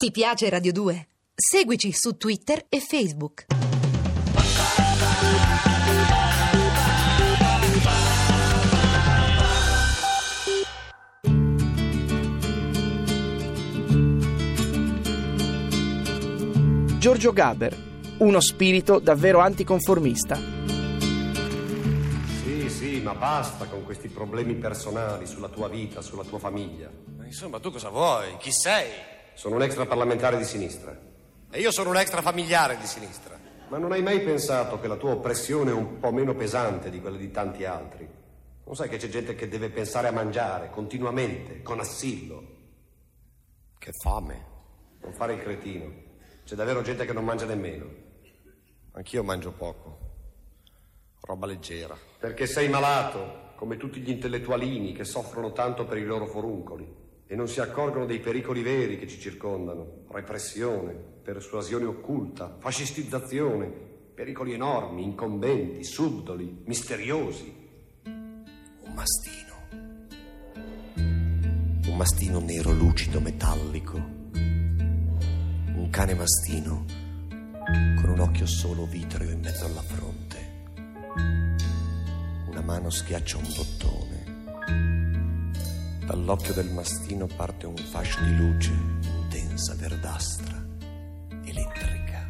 Ti piace Radio 2? Seguici su Twitter e Facebook. Giorgio Gaber, uno spirito davvero anticonformista. Sì, sì, ma basta con questi problemi personali sulla tua vita, sulla tua famiglia. Ma insomma, tu cosa vuoi? Chi sei? Sono un extra parlamentare di sinistra. E io sono un extra familiare di sinistra. Ma non hai mai pensato che la tua oppressione è un po' meno pesante di quella di tanti altri? Non sai che c'è gente che deve pensare a mangiare continuamente, con assillo? Che fame. Non fare il cretino. C'è davvero gente che non mangia nemmeno. Anch'io mangio poco. Roba leggera. Perché sei malato, come tutti gli intellettualini che soffrono tanto per i loro foruncoli e non si accorgono dei pericoli veri che ci circondano. Repressione, persuasione occulta, fascistizzazione, pericoli enormi, incombenti, subdoli, misteriosi. Un mastino. Un mastino nero lucido metallico. Un cane mastino con un occhio solo vitreo in mezzo alla fronte. Una mano schiaccia un bottone Dall'occhio del mastino parte un fascio di luce intensa, verdastra, elettrica.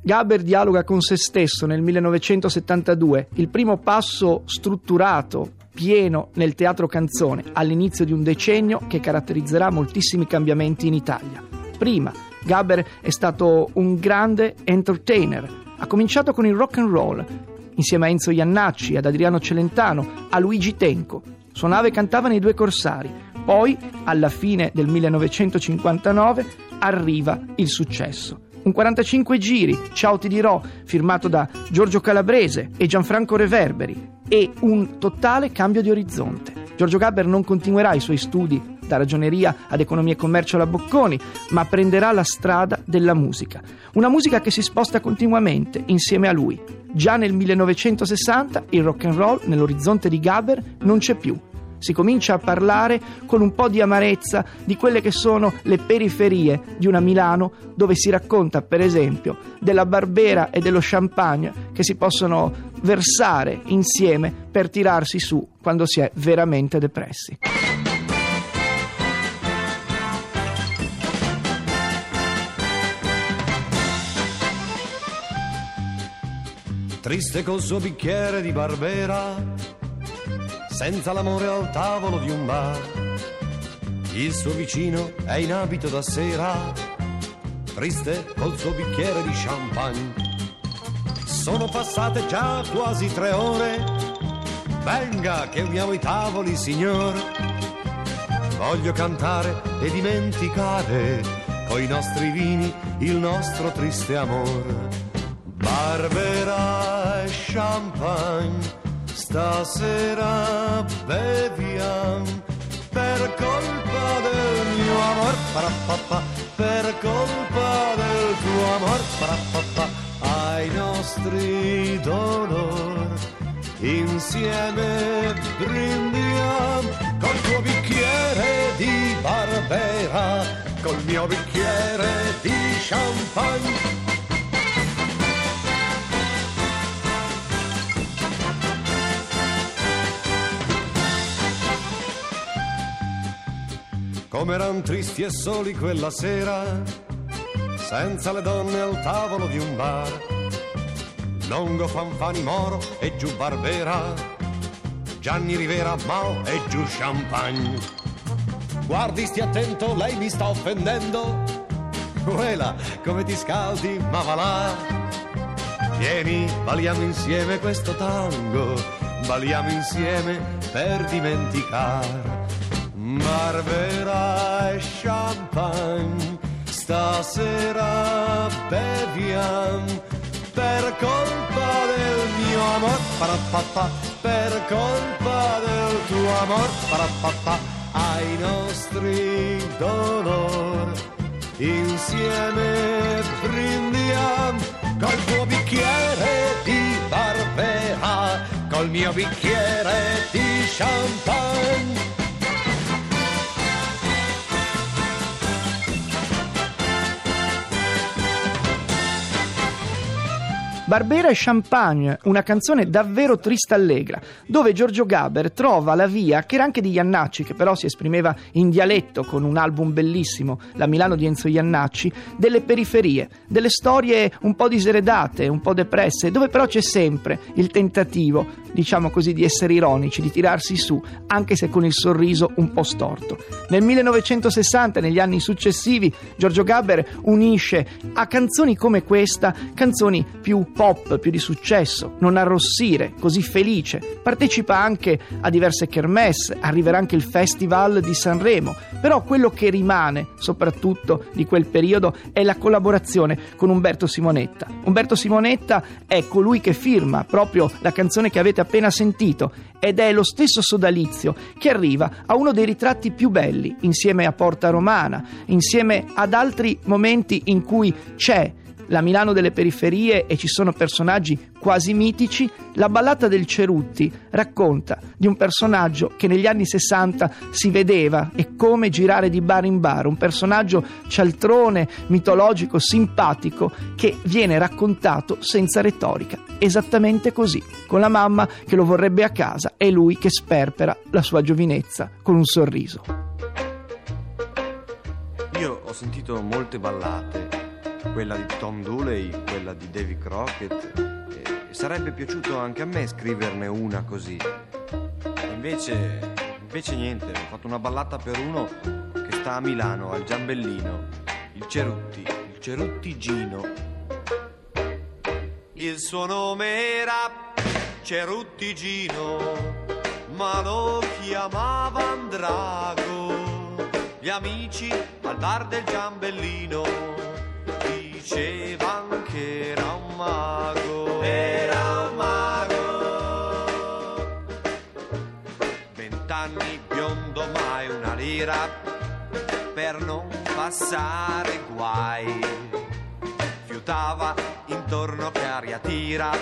Gaber dialoga con se stesso nel 1972, il primo passo strutturato, pieno nel teatro canzone, all'inizio di un decennio che caratterizzerà moltissimi cambiamenti in Italia. Prima, Gaber è stato un grande entertainer. Ha cominciato con il rock and roll, insieme a Enzo Iannacci, ad Adriano Celentano, a Luigi Tenco Suonava e cantava nei due corsari. Poi, alla fine del 1959, arriva il successo. Un 45 giri, Ciao ti dirò, firmato da Giorgio Calabrese e Gianfranco Reverberi, e un totale cambio di orizzonte. Giorgio Gabber non continuerà i suoi studi da ragioneria ad economia e commercio alla Bocconi, ma prenderà la strada della musica. Una musica che si sposta continuamente insieme a lui. Già nel 1960 il rock and roll nell'orizzonte di Gaber non c'è più. Si comincia a parlare con un po' di amarezza di quelle che sono le periferie di una Milano dove si racconta, per esempio, della barbera e dello champagne che si possono versare insieme per tirarsi su quando si è veramente depressi. Triste col suo bicchiere di barbera, senza l'amore al tavolo di un bar. Il suo vicino è in abito da sera, triste col suo bicchiere di champagne. Sono passate già quasi tre ore, venga che uniamo i tavoli, signor. Voglio cantare e dimenticare coi nostri vini il nostro triste amore. Barbera e champagne, stasera beviam per colpa del mio amor, parapapà, per colpa del tuo amor, parapapà, ai nostri dolor. Insieme brindiam col tuo bicchiere di barbera, col mio bicchiere di champagne come eran tristi e soli quella sera, senza le donne al tavolo di un bar. Longo Fanfani Moro e giù Barbera, Gianni Rivera Mao e giù Champagne. Guardi, stia attento, lei mi sta offendendo. Quella, come ti scaldi, ma va là. Vieni, balliamo insieme questo tango, balliamo insieme per dimenticare Barbera e champagne, stasera beviam. Per colpa del mio amor, parapapà, per colpa del tuo amor, parapapà, ai nostri dolor. Insieme brindiam col tuo bicchiere di barbera, col mio bicchiere di champagne Barbera e Champagne, una canzone davvero triste allegra, dove Giorgio Gaber trova la via, che era anche di Iannacci, che però si esprimeva in dialetto con un album bellissimo, La Milano di Enzo Iannacci, delle periferie, delle storie un po' diseredate, un po' depresse, dove però c'è sempre il tentativo, diciamo così, di essere ironici, di tirarsi su, anche se con il sorriso un po' storto. Nel 1960 e negli anni successivi Giorgio Gaber unisce a canzoni come questa canzoni più pop, più di successo, non arrossire, così felice. Partecipa anche a diverse kermesse, arriverà anche il Festival di Sanremo, però quello che rimane soprattutto di quel periodo è la collaborazione con Umberto Simonetta. Umberto Simonetta è colui che firma proprio la canzone che avete appena sentito ed è lo stesso sodalizio che arriva a uno dei ritratti più belli insieme a Porta Romana, insieme ad altri momenti in cui c'è la Milano delle periferie e ci sono personaggi quasi mitici, la ballata del Cerutti racconta di un personaggio che negli anni 60 si vedeva e come girare di bar in bar, un personaggio cialtrone, mitologico, simpatico che viene raccontato senza retorica, esattamente così, con la mamma che lo vorrebbe a casa e lui che sperpera la sua giovinezza con un sorriso. Io ho sentito molte ballate quella di Tom Dooley, quella di Davy Crockett. E sarebbe piaciuto anche a me scriverne una così. Invece, invece niente, ho fatto una ballata per uno che sta a Milano, al Giambellino, il Cerutti, il Cerutti Gino. Il suo nome era Cerutti Gino, ma lo chiamavano Drago. Gli amici al bar del Giambellino dicevano che era un mago. Era un mago. Vent'anni biondo mai una lira per non passare guai. Fiutava intorno che aria tira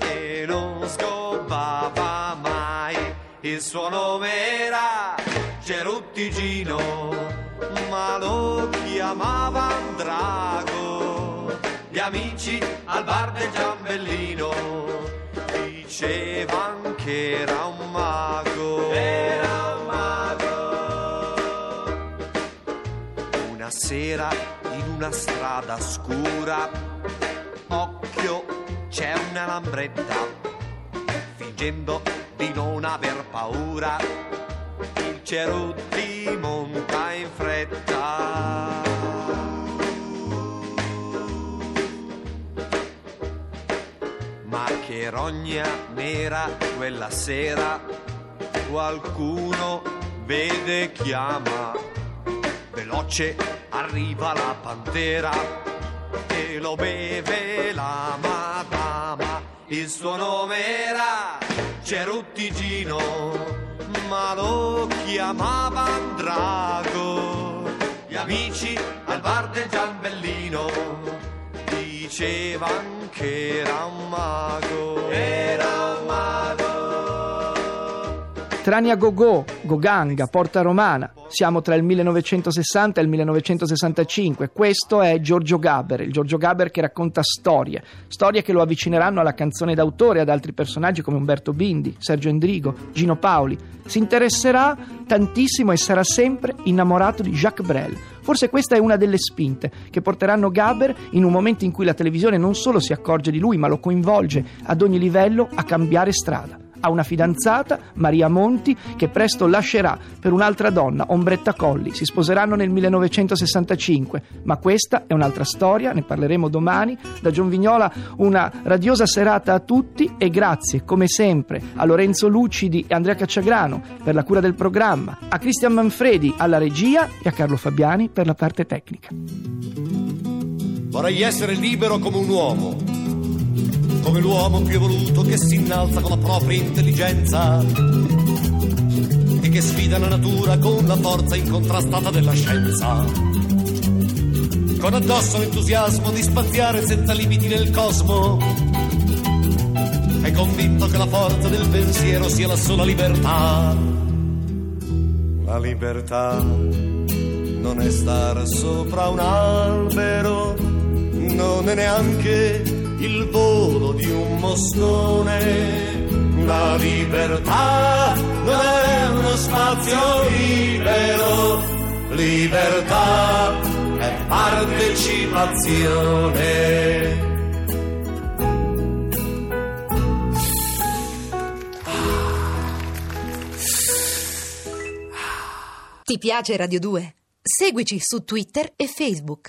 e non scopava mai. Il suo nome era Cerutti Gino ma lo chiamavan Drago. Gli amici al bar del Giambellino dicevan che era un mago. Era un mago. Una sera in una strada scura, occhio, c'è una lambretta, fingendo di non aver paura il Cerutti monta in fretta. Ma che rogna nera quella sera, qualcuno vede chiama, veloce arriva la pantera e lo beve la madama. Il suo nome era Cerutti Gino ma lo chiamavan Drago. Gli amici al bar del Giambellino dicevan che era un mago. Era un. Trania Gogò, Goganga, Porta Romana. Siamo tra il 1960 e il 1965. Questo è Giorgio Gaber, il Giorgio Gaber che racconta storie, storie che lo avvicineranno alla canzone d'autore, ad altri personaggi come Umberto Bindi, Sergio Endrigo, Gino Paoli. Si interesserà tantissimo e sarà sempre innamorato di Jacques Brel. Forse questa è una delle spinte che porteranno Gaber in un momento in cui la televisione non solo si accorge di lui, ma lo coinvolge ad ogni livello a cambiare strada ha una fidanzata, Maria Monti, che presto lascerà per un'altra donna, Ombretta Colli. Si sposeranno nel 1965, ma questa è un'altra storia, ne parleremo domani. Da Gion Vignola una radiosa serata a tutti e grazie, come sempre, a Lorenzo Lucidi e Andrea Cacciagrano per la cura del programma, a Cristian Manfredi alla regia e a Carlo Fabiani per la parte tecnica. Vorrei essere libero come un uomo come l'uomo più evoluto che si innalza con la propria intelligenza e che sfida la natura con la forza incontrastata della scienza. Con addosso l'entusiasmo di spaziare senza limiti nel cosmo. È convinto che la forza del pensiero sia la sola libertà. La libertà non è stare sopra un albero, non è neanche il volo un mostone. La libertà non è uno spazio libero, libertà è partecipazione. Ti piace Radio 2? Seguici su Twitter e Facebook.